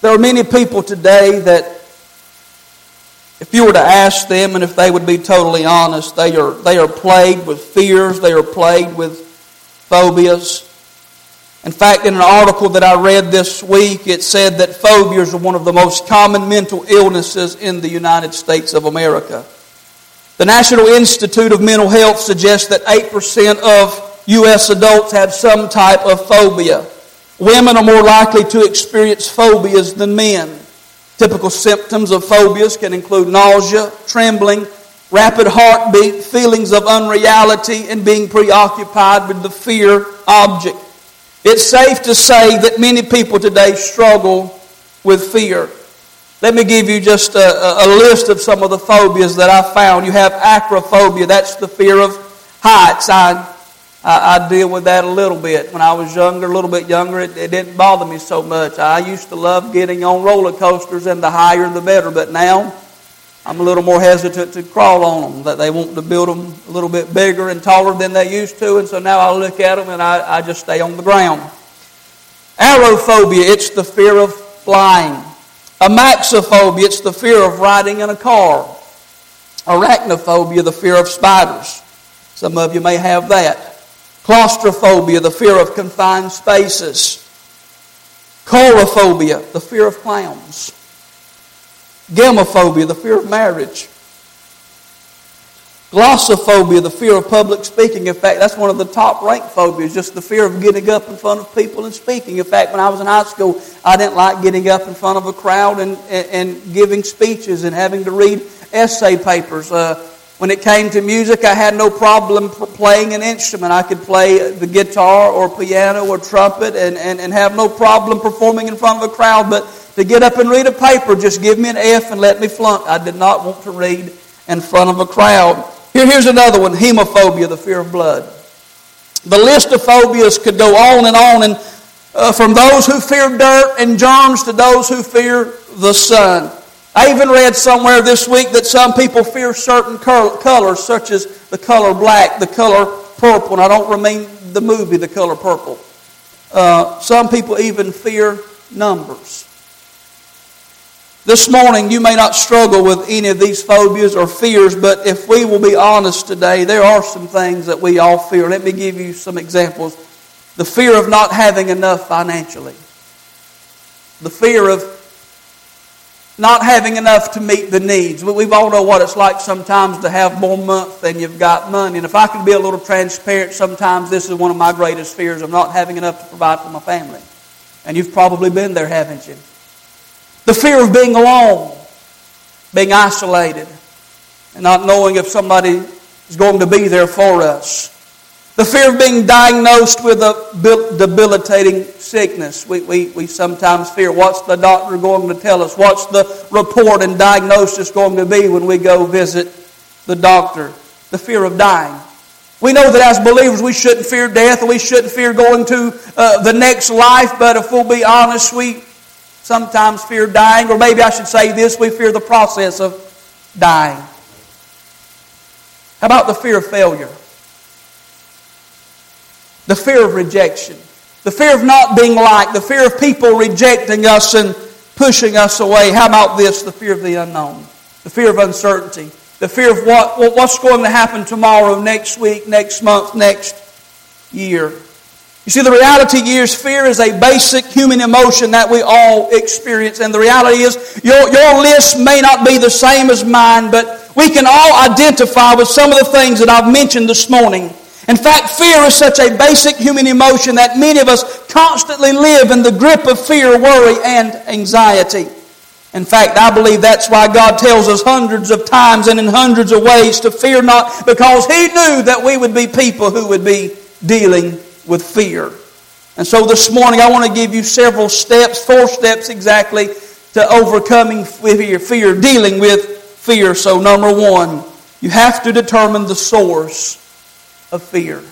There are many people today that, if you were to ask them and if they would be totally honest, they are, they are plagued with fears, they are plagued with phobias. In fact, in an article that I read this week, it said that phobias are one of the most common mental illnesses in the United States of America. The National Institute of Mental Health suggests that 8% of U.S. adults have some type of phobia. Women are more likely to experience phobias than men. Typical symptoms of phobias can include nausea, trembling, rapid heartbeat, feelings of unreality, and being preoccupied with the fear object. It's safe to say that many people today struggle with fear. Let me give you just a, a list of some of the phobias that I found. You have acrophobia, that's the fear of heights. I I, I, deal with that a little bit. When I was younger, a little bit younger, it, it didn't bother me so much. I used to love getting on roller coasters, and the higher the better. But now, I'm a little more hesitant to crawl on them. That they want to build them a little bit bigger and taller than they used to, and so now I look at them and I, I just stay on the ground. Aerophobia, it's the fear of flying. Amaxophobia, it's the fear of riding in a car. Arachnophobia, the fear of spiders. Some of you may have that. Claustrophobia, the fear of confined spaces. Coulrophobia, the fear of clowns. Gamophobia, the fear of marriage. Glossophobia, the fear of public speaking. In fact, that's one of the top ranked phobias, just the fear of getting up in front of people and speaking. In fact, when I was in high school, I didn't like getting up in front of a crowd and, and, and giving speeches and having to read essay papers. Uh, when it came to music, I had no problem playing an instrument. I could play the guitar or piano or trumpet and, and, and have no problem performing in front of a crowd. But to get up and read a paper, just give me an F and let me flunk. I did not want to read in front of a crowd. Here, here's another one hemophobia, the fear of blood. The list of phobias could go on and on, and uh, from those who fear dirt and germs to those who fear the sun. I even read somewhere this week that some people fear certain colors, such as the color black, the color purple, and I don't mean the movie, The Color Purple. Uh, some people even fear numbers. This morning, you may not struggle with any of these phobias or fears, but if we will be honest today, there are some things that we all fear. Let me give you some examples. The fear of not having enough financially, the fear of not having enough to meet the needs. We all know what it's like sometimes to have more month than you've got money. And if I can be a little transparent, sometimes this is one of my greatest fears of not having enough to provide for my family. And you've probably been there, haven't you? The fear of being alone, being isolated, and not knowing if somebody is going to be there for us. The fear of being diagnosed with a debilitating sickness. We, we, we sometimes fear what's the doctor going to tell us? What's the report and diagnosis going to be when we go visit the doctor? The fear of dying. We know that as believers we shouldn't fear death we shouldn't fear going to uh, the next life, but if we'll be honest, we sometimes fear dying, or maybe I should say this we fear the process of dying. How about the fear of failure? The fear of rejection, the fear of not being liked, the fear of people rejecting us and pushing us away. How about this? The fear of the unknown, the fear of uncertainty, the fear of what, what's going to happen tomorrow, next week, next month, next year. You see, the reality is fear is a basic human emotion that we all experience. And the reality is your, your list may not be the same as mine, but we can all identify with some of the things that I've mentioned this morning. In fact, fear is such a basic human emotion that many of us constantly live in the grip of fear, worry, and anxiety. In fact, I believe that's why God tells us hundreds of times and in hundreds of ways to fear not, because He knew that we would be people who would be dealing with fear. And so this morning, I want to give you several steps, four steps exactly, to overcoming fear, fear dealing with fear. So, number one, you have to determine the source of fear.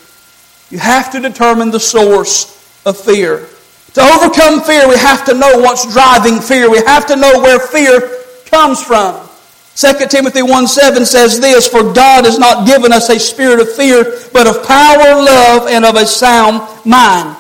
You have to determine the source of fear. To overcome fear, we have to know what's driving fear. We have to know where fear comes from. 2 Timothy 1 7 says this For God has not given us a spirit of fear, but of power, love, and of a sound mind.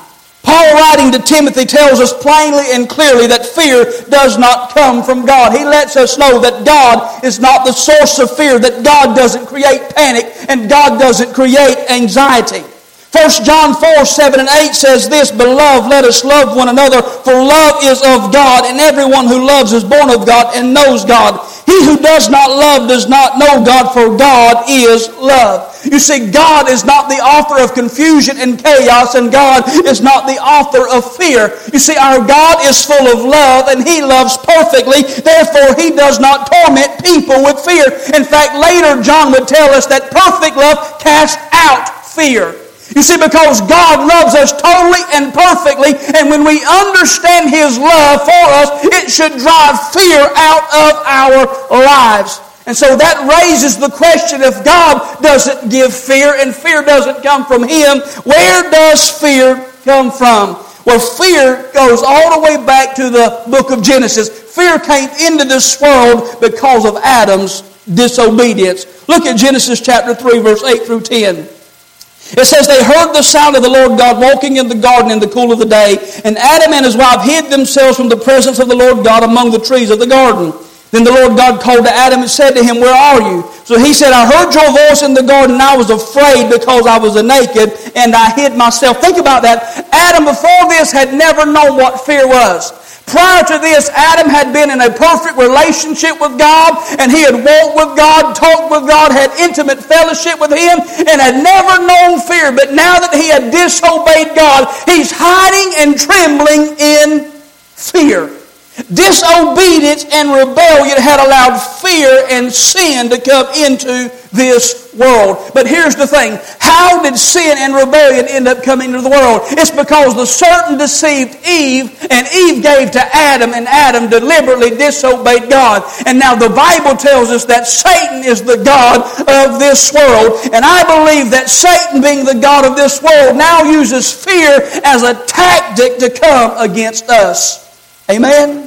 Paul, writing to Timothy, tells us plainly and clearly that fear does not come from God. He lets us know that God is not the source of fear, that God doesn't create panic, and God doesn't create anxiety. 1 John 4, 7 and 8 says this, Beloved, let us love one another, for love is of God, and everyone who loves is born of God and knows God. He who does not love does not know God, for God is love. You see, God is not the author of confusion and chaos, and God is not the author of fear. You see, our God is full of love, and He loves perfectly. Therefore, He does not torment people with fear. In fact, later John would tell us that perfect love casts out fear. You see, because God loves us totally and perfectly, and when we understand His love for us, it should drive fear out of our lives. And so that raises the question if God doesn't give fear and fear doesn't come from Him, where does fear come from? Well, fear goes all the way back to the book of Genesis. Fear came into this world because of Adam's disobedience. Look at Genesis chapter 3, verse 8 through 10. It says they heard the sound of the Lord God walking in the garden in the cool of the day, and Adam and his wife hid themselves from the presence of the Lord God among the trees of the garden. Then the Lord God called to Adam and said to him, Where are you? So he said, I heard your voice in the garden, and I was afraid because I was naked, and I hid myself. Think about that. Adam, before this, had never known what fear was. Prior to this, Adam had been in a perfect relationship with God, and he had walked with God, talked with God, had intimate fellowship with Him, and had never known fear. But now that he had disobeyed God, he's hiding and trembling in fear. Disobedience and rebellion had allowed fear and sin to come into this world. But here's the thing how did sin and rebellion end up coming into the world? It's because the serpent deceived Eve, and Eve gave to Adam, and Adam deliberately disobeyed God. And now the Bible tells us that Satan is the God of this world. And I believe that Satan, being the God of this world, now uses fear as a tactic to come against us. Amen?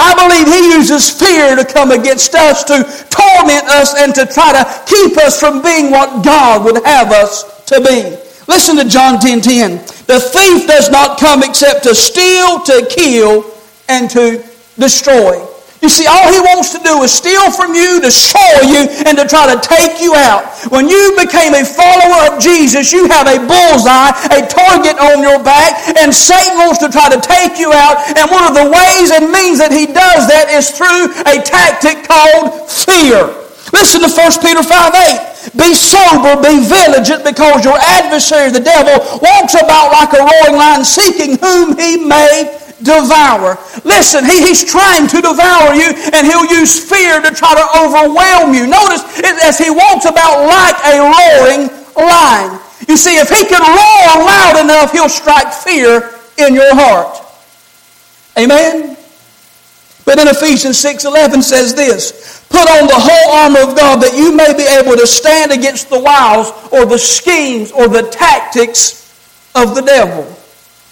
I believe he uses fear to come against us, to torment us, and to try to keep us from being what God would have us to be. Listen to John 10 10. The thief does not come except to steal, to kill, and to destroy. You see, all he wants to do is steal from you, destroy you, and to try to take you out. When you became a follower of Jesus, you have a bullseye, a target on your back, and Satan wants to try to take you out. And one of the ways and means that he does that is through a tactic called fear. Listen to 1 Peter 5 8. Be sober, be vigilant, because your adversary, the devil, walks about like a roaring lion, seeking whom he may devour. Listen, he, he's trying to devour you, and he'll use fear to try to overwhelm you. Notice as he walks about like a roaring lion. You see, if he can roar loud enough, he'll strike fear in your heart. Amen? But in Ephesians 6:11 says this, put on the whole armor of God that you may be able to stand against the wiles or the schemes or the tactics of the devil.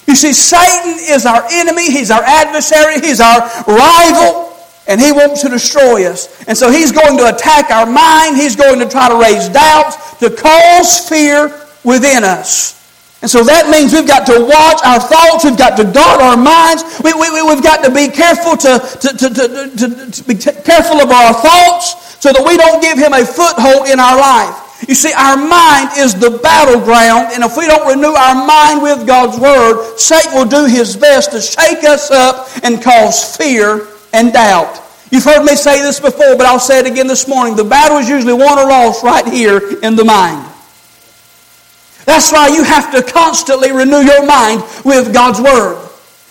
You see, Satan is our enemy, he's our adversary, he's our rival, and he wants to destroy us. And so he's going to attack our mind, he's going to try to raise doubts, to cause fear within us. And so that means we've got to watch our thoughts, we've got to guard our minds, we, we, we've got to be careful to, to, to, to, to be careful of our thoughts so that we don't give him a foothold in our life. You see, our mind is the battleground, and if we don't renew our mind with God's Word, Satan will do his best to shake us up and cause fear and doubt. You've heard me say this before, but I'll say it again this morning. The battle is usually won or lost right here in the mind. That's why you have to constantly renew your mind with God's Word.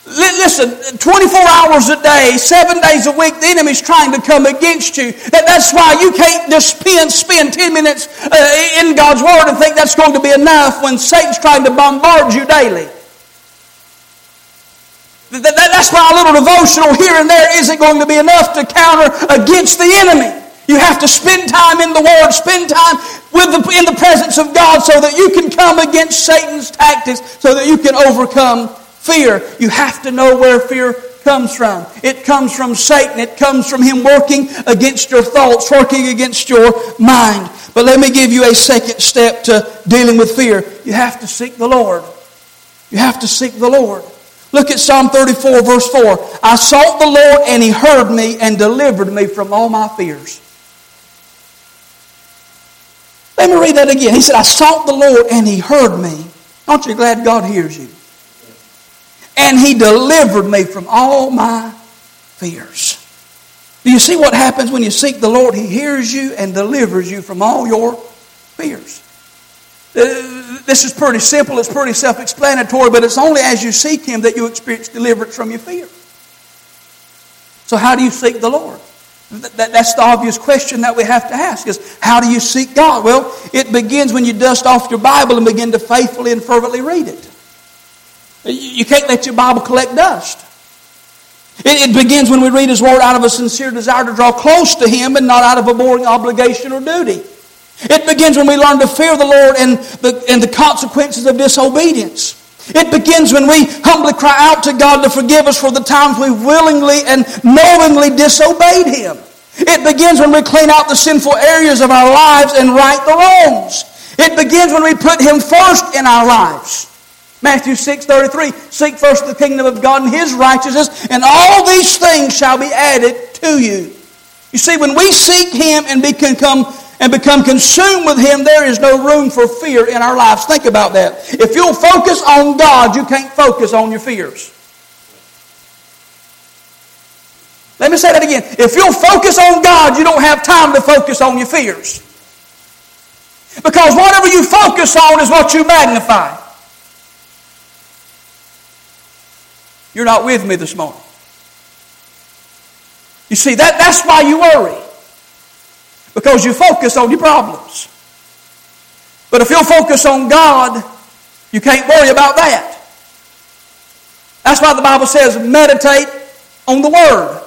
Listen, 24 hours a day, seven days a week, the enemy's trying to come against you. That, that's why you can't just spend, spend 10 minutes uh, in God's Word and think that's going to be enough when Satan's trying to bombard you daily. That, that, that's why a little devotional here and there isn't going to be enough to counter against the enemy. You have to spend time in the Word, spend time with the, in the presence of God so that you can come against Satan's tactics, so that you can overcome fear, you have to know where fear comes from. It comes from Satan. It comes from him working against your thoughts, working against your mind. But let me give you a second step to dealing with fear. You have to seek the Lord. You have to seek the Lord. Look at Psalm 34, verse 4. I sought the Lord, and he heard me and delivered me from all my fears. Let me read that again. He said, I sought the Lord, and he heard me. Aren't you glad God hears you? And he delivered me from all my fears. Do you see what happens when you seek the Lord? He hears you and delivers you from all your fears. Uh, this is pretty simple, it's pretty self explanatory, but it's only as you seek Him that you experience deliverance from your fear. So, how do you seek the Lord? That's the obvious question that we have to ask is how do you seek God? Well, it begins when you dust off your Bible and begin to faithfully and fervently read it. You can't let your Bible collect dust. It, begins when we read His Word out of a sincere desire to draw close to Him and not out of a boring obligation or duty. It begins when we learn to fear the Lord and the, and the consequences of disobedience. It begins when we humbly cry out to God to forgive us for the times we willingly and knowingly disobeyed Him. It begins when we clean out the sinful areas of our lives and right the wrongs. It begins when we put Him first in our lives. Matthew 6 33, seek first the kingdom of God and His righteousness, and all these things shall be added to you. You see, when we seek Him and become and become consumed with Him, there is no room for fear in our lives. Think about that. If you'll focus on God, you can't focus on your fears. Let me say that again. If you'll focus on God, you don't have time to focus on your fears. Because whatever you focus on is what you magnify. You're not with me this morning. You see, that, that's why you worry. Because you focus on your problems. But if you'll focus on God, you can't worry about that. That's why the Bible says meditate on the Word.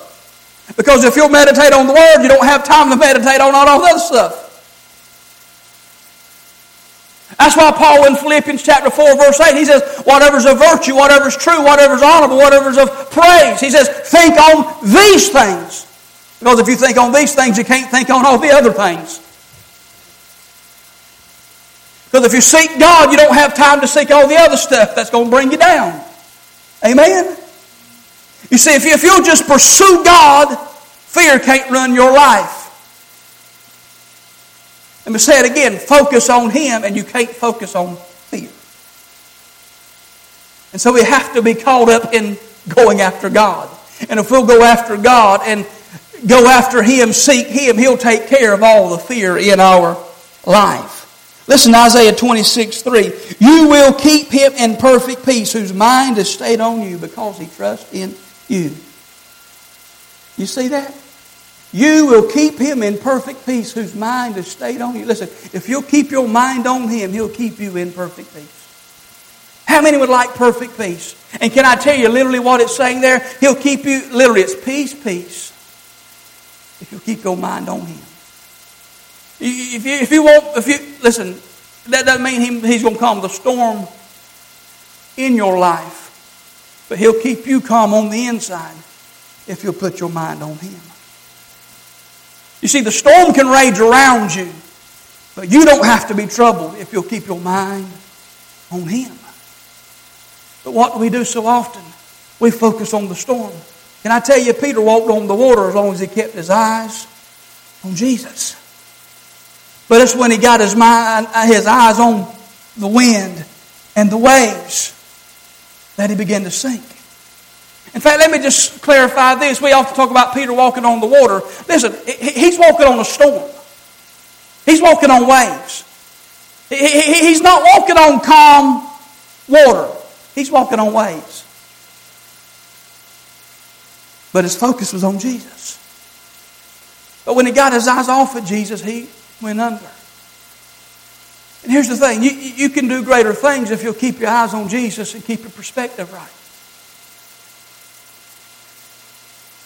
Because if you'll meditate on the Word, you don't have time to meditate on all the other stuff. That's why Paul in Philippians chapter 4, verse 8, he says, whatever's of virtue, whatever's true, whatever's honorable, whatever's of praise. He says, think on these things. Because if you think on these things, you can't think on all the other things. Because if you seek God, you don't have time to seek all the other stuff that's going to bring you down. Amen? You see, if, you, if you'll just pursue God, fear can't run your life. Let me say it again focus on Him, and you can't focus on fear. And so we have to be caught up in going after God. And if we'll go after God and go after Him, seek Him, He'll take care of all the fear in our life. Listen Isaiah 26, 3. You will keep him in perfect peace whose mind is stayed on you because he trusts in you. You see that? You will keep him in perfect peace whose mind is stayed on you. Listen, if you'll keep your mind on him, he'll keep you in perfect peace. How many would like perfect peace? And can I tell you literally what it's saying there? He'll keep you, literally, it's peace, peace if you keep your mind on Him. If you, if you if you, listen, that doesn't mean he, He's going to calm the storm in your life, but He'll keep you calm on the inside if you'll put your mind on Him. You see, the storm can rage around you, but you don't have to be troubled if you'll keep your mind on Him. But what do we do so often? We focus on the storm. Can I tell you, Peter walked on the water as long as he kept his eyes on Jesus. But it's when he got his, mind, uh, his eyes on the wind and the waves that he began to sink. In fact, let me just clarify this. We often talk about Peter walking on the water. Listen, he's walking on a storm. He's walking on waves. He's not walking on calm water. He's walking on waves. But his focus was on Jesus. But when he got his eyes off of Jesus, he went under. And here's the thing you, you can do greater things if you'll keep your eyes on Jesus and keep your perspective right.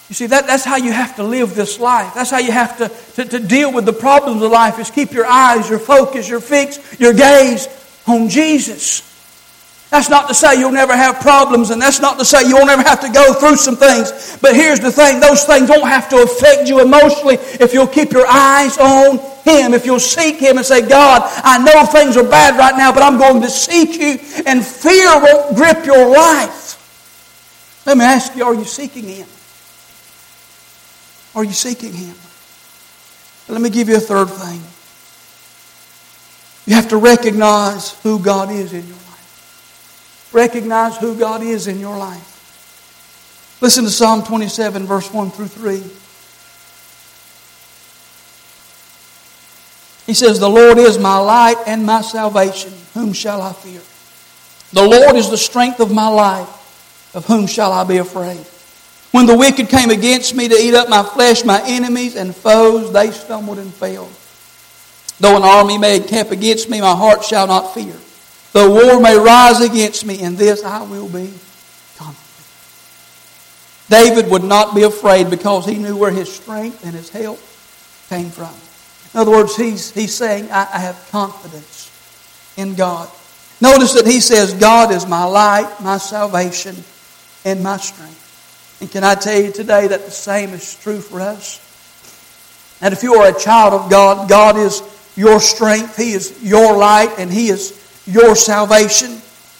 You see, that, that's how you have to live this life. That's how you have to, to, to deal with the problems of life is keep your eyes, your focus, your fix, your gaze on Jesus. That's not to say you'll never have problems, and that's not to say you'll never have to go through some things. But here's the thing those things won't have to affect you emotionally if you'll keep your eyes on Him, if you'll seek Him and say, God, I know things are bad right now, but I'm going to seek you, and fear won't grip your life. Let me ask you, are you seeking Him? Are you seeking Him? Let me give you a third thing. You have to recognize who God is in your life. Recognize who God is in your life. Listen to Psalm 27, verse 1 through 3. He says, The Lord is my light and my salvation. Whom shall I fear? The Lord is the strength of my life. Of whom shall I be afraid? When the wicked came against me to eat up my flesh, my enemies and foes, they stumbled and fell. Though an army may encamp against me, my heart shall not fear. Though war may rise against me, in this I will be confident. David would not be afraid because he knew where his strength and his help came from. In other words, he's, he's saying, I, I have confidence in God. Notice that he says, God is my light, my salvation, and my strength. And can I tell you today that the same is true for us? And if you are a child of God, God is your strength, He is your light, and He is your salvation.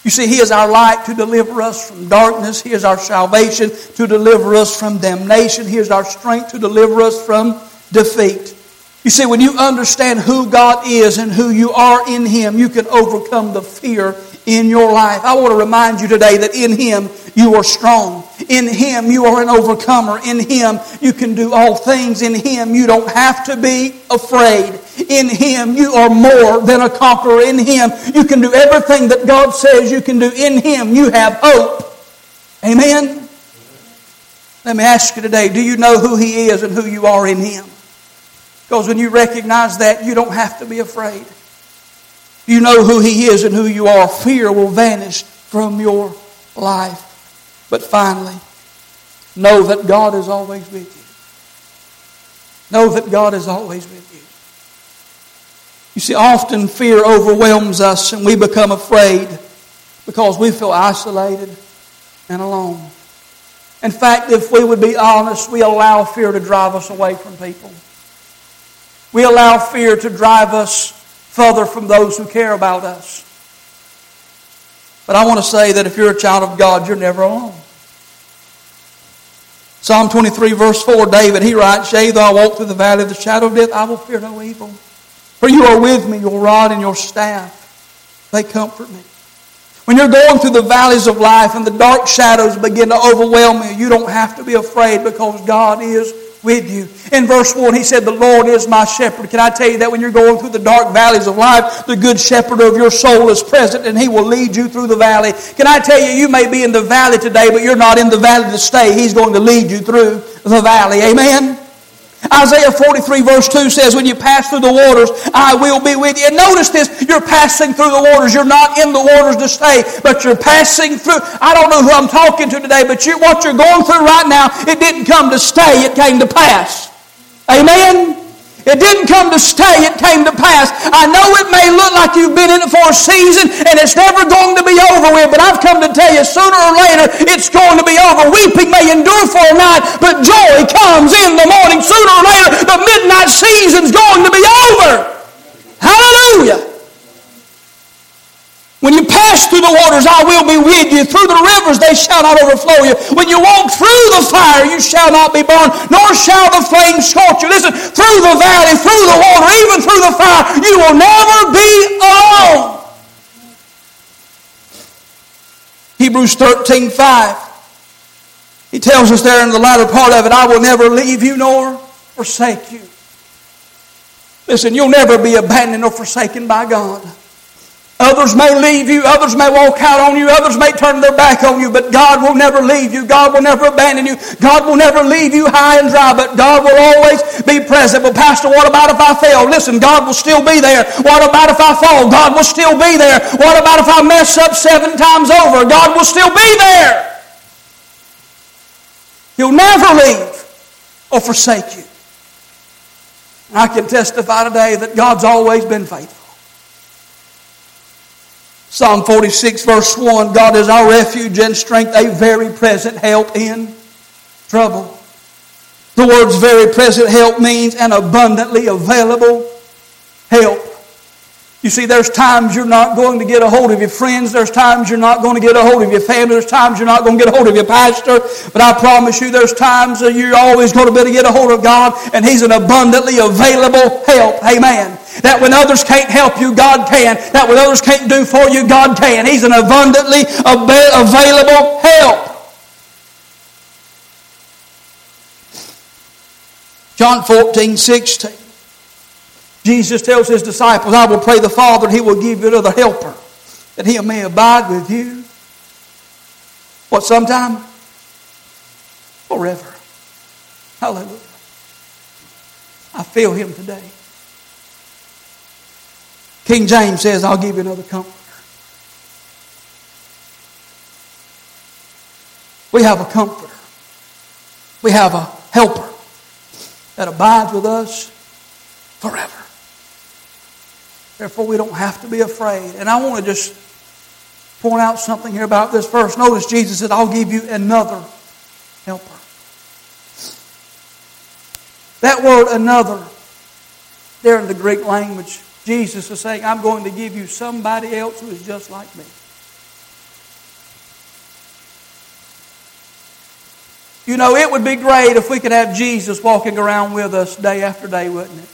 You see, He is our light to deliver us from darkness. He is our salvation to deliver us from damnation. He is our strength to deliver us from defeat. You see, when you understand who God is and who you are in Him, you can overcome the fear in your life. I want to remind you today that in Him you are strong. In Him you are an overcomer. In Him you can do all things. In Him you don't have to be afraid. In Him you are more than a conqueror. In Him you can do everything that God says you can do. In Him you have hope. Amen? Let me ask you today do you know who He is and who you are in Him? Because when you recognize that, you don't have to be afraid. You know who He is and who you are. Fear will vanish from your life. But finally, know that God is always with you. Know that God is always with you. You see, often fear overwhelms us and we become afraid because we feel isolated and alone. In fact, if we would be honest, we allow fear to drive us away from people. We allow fear to drive us further from those who care about us. But I want to say that if you're a child of God, you're never alone. Psalm 23, verse 4, David, he writes, Yea, though I walk through the valley of the shadow of death, I will fear no evil. For you are with me, your rod and your staff, they comfort me. When you're going through the valleys of life and the dark shadows begin to overwhelm you, you don't have to be afraid because God is with you. In verse 1, he said, The Lord is my shepherd. Can I tell you that when you're going through the dark valleys of life, the good shepherd of your soul is present and he will lead you through the valley? Can I tell you, you may be in the valley today, but you're not in the valley to stay. He's going to lead you through the valley. Amen? Isaiah 43 verse 2 says, when you pass through the waters, I will be with you. And notice this, you're passing through the waters. You're not in the waters to stay, but you're passing through. I don't know who I'm talking to today, but you, what you're going through right now, it didn't come to stay, it came to pass. Amen? It didn't come to stay, it came to pass. I know it may look like you've been in it for a season and it's never going to be over with, but I've come to tell you sooner or later it's going to be over. Weeping may endure for a night, but joy comes in the morning. Sooner or later, the midnight season's going to be over. Hallelujah. When you pass through the waters, I will be with you. Through the rivers, they shall not overflow you. When you walk through the fire, you shall not be burned, nor shall the flames scorch you. Listen, through the valley, through the water, even through the fire, you will never be alone. Hebrews 13, 5. He tells us there in the latter part of it, I will never leave you nor forsake you. Listen, you'll never be abandoned or forsaken by God. Others may leave you, others may walk out on you, others may turn their back on you, but God will never leave you. God will never abandon you. God will never leave you high and dry, but God will always be present. But Pastor, what about if I fail? Listen, God will still be there. What about if I fall? God will still be there. What about if I mess up seven times over? God will still be there. He'll never leave or forsake you. I can testify today that God's always been faithful. Psalm 46, verse 1 God is our refuge and strength, a very present help in trouble. The words very present help means an abundantly available help. You see, there's times you're not going to get a hold of your friends. There's times you're not going to get a hold of your family. There's times you're not going to get a hold of your pastor. But I promise you, there's times that you're always going to be able to get a hold of God, and He's an abundantly available help. Amen. That when others can't help you, God can. That when others can't do for you, God can. He's an abundantly available help. John 14, 16. Jesus tells his disciples, I will pray the Father, and he will give you another helper, that he may abide with you. What, sometime? Forever. Hallelujah. I feel him today. King James says, I'll give you another comforter. We have a comforter. We have a helper that abides with us forever. Therefore, we don't have to be afraid. And I want to just point out something here about this verse. Notice Jesus said, I'll give you another helper. That word another, there in the Greek language, Jesus is saying, I'm going to give you somebody else who is just like me. You know, it would be great if we could have Jesus walking around with us day after day, wouldn't it?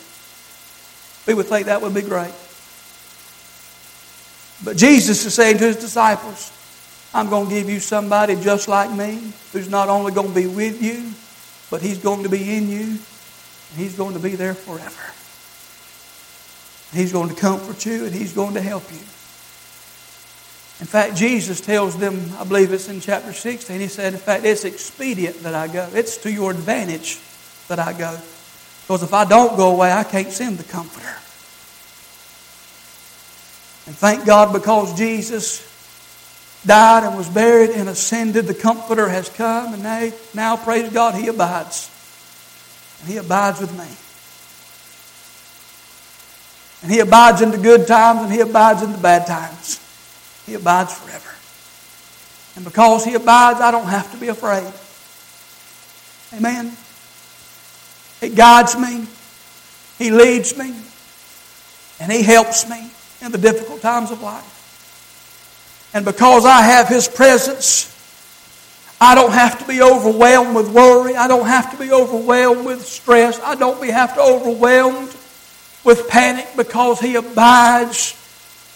We would think that would be great. But Jesus is saying to his disciples, I'm going to give you somebody just like me who's not only going to be with you, but he's going to be in you, and he's going to be there forever. He's going to comfort you, and he's going to help you. In fact, Jesus tells them, I believe it's in chapter 16, he said, In fact, it's expedient that I go. It's to your advantage that I go. Because if I don't go away, I can't send the Comforter. And thank God because Jesus died and was buried and ascended, the Comforter has come, and now, now praise God, He abides. And He abides with me. And He abides in the good times and He abides in the bad times. He abides forever. And because He abides, I don't have to be afraid. Amen. He guides me, He leads me, and He helps me in the difficult times of life. And because I have His presence, I don't have to be overwhelmed with worry. I don't have to be overwhelmed with stress. I don't have to be overwhelmed with panic because He abides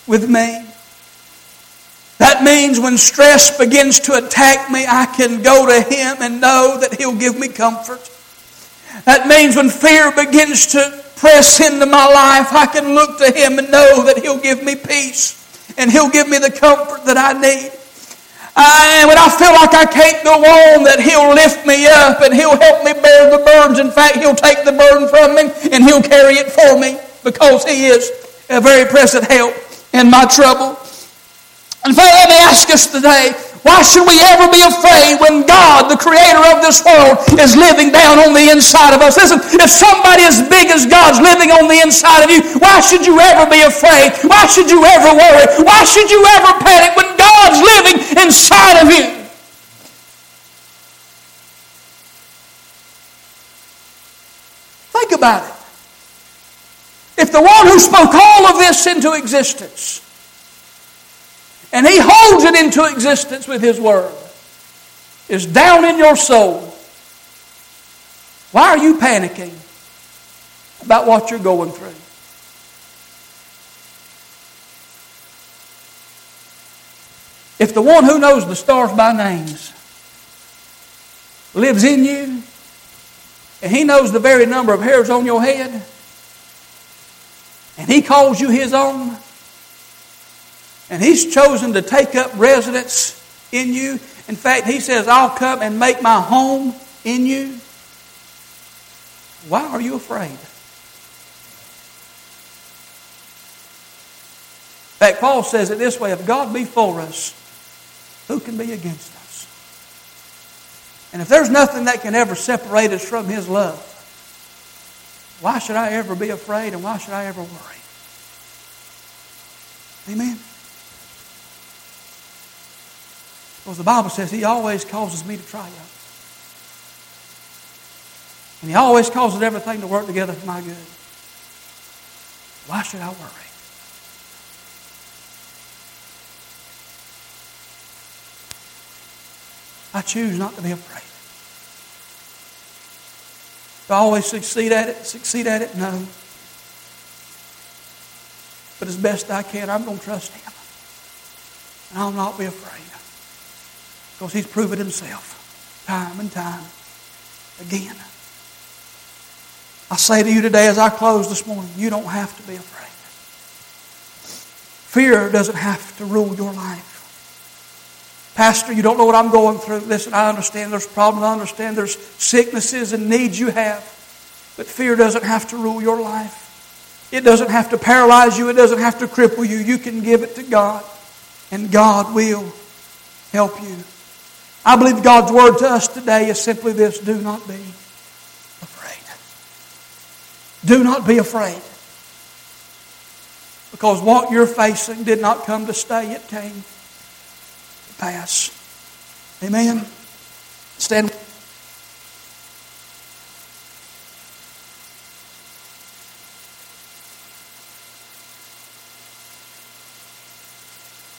with me. That means when stress begins to attack me, I can go to Him and know that He'll give me comfort. That means when fear begins to press into my life, I can look to Him and know that He'll give me peace and He'll give me the comfort that I need. And when I feel like I can't go on, that He'll lift me up and He'll help me bear the burdens. In fact, He'll take the burden from me and He'll carry it for me because He is a very present help in my trouble. And Father, let me ask us today, why should we ever be afraid when God, the creator of this world, is living down on the inside of us? Listen, if somebody as big as God's living on the inside of you, why should you ever be afraid? Why should you ever worry? Why should you ever panic when God's living inside of you? Think about it. If the one who spoke all of this into existence and He holds it into existence with His Word, is down in your soul. Why are you panicking about what you're going through? If the one who knows the stars by names lives in you, and he knows the very number of hairs on your head, and he calls you his own, and He's chosen to take up residence in you. In fact, He says, I'll come and make my home in you. Why are you afraid? In fact, Paul says it this way if God be for us, who can be against us? And if there's nothing that can ever separate us from His love, why should I ever be afraid and why should I ever worry? Amen. Because the Bible says He always causes me to triumph. And He always causes everything to work together for my good. Why should I worry? I choose not to be afraid. Do I always succeed at it? Succeed at it? No. But as best I can, I'm going to trust Him. And I'll not be afraid. Because He's proven Himself time and time again. I say to you today as I close this morning, you don't have to be afraid. Fear doesn't have to rule your life. Pastor, you don't know what I'm going through. Listen, I understand there's problems. I understand there's sicknesses and needs you have. But fear doesn't have to rule your life. It doesn't have to paralyze you. It doesn't have to cripple you. You can give it to God, and God will help you. I believe God's word to us today is simply this do not be afraid. Do not be afraid. Because what you're facing did not come to stay, it came to pass. Amen. Stand.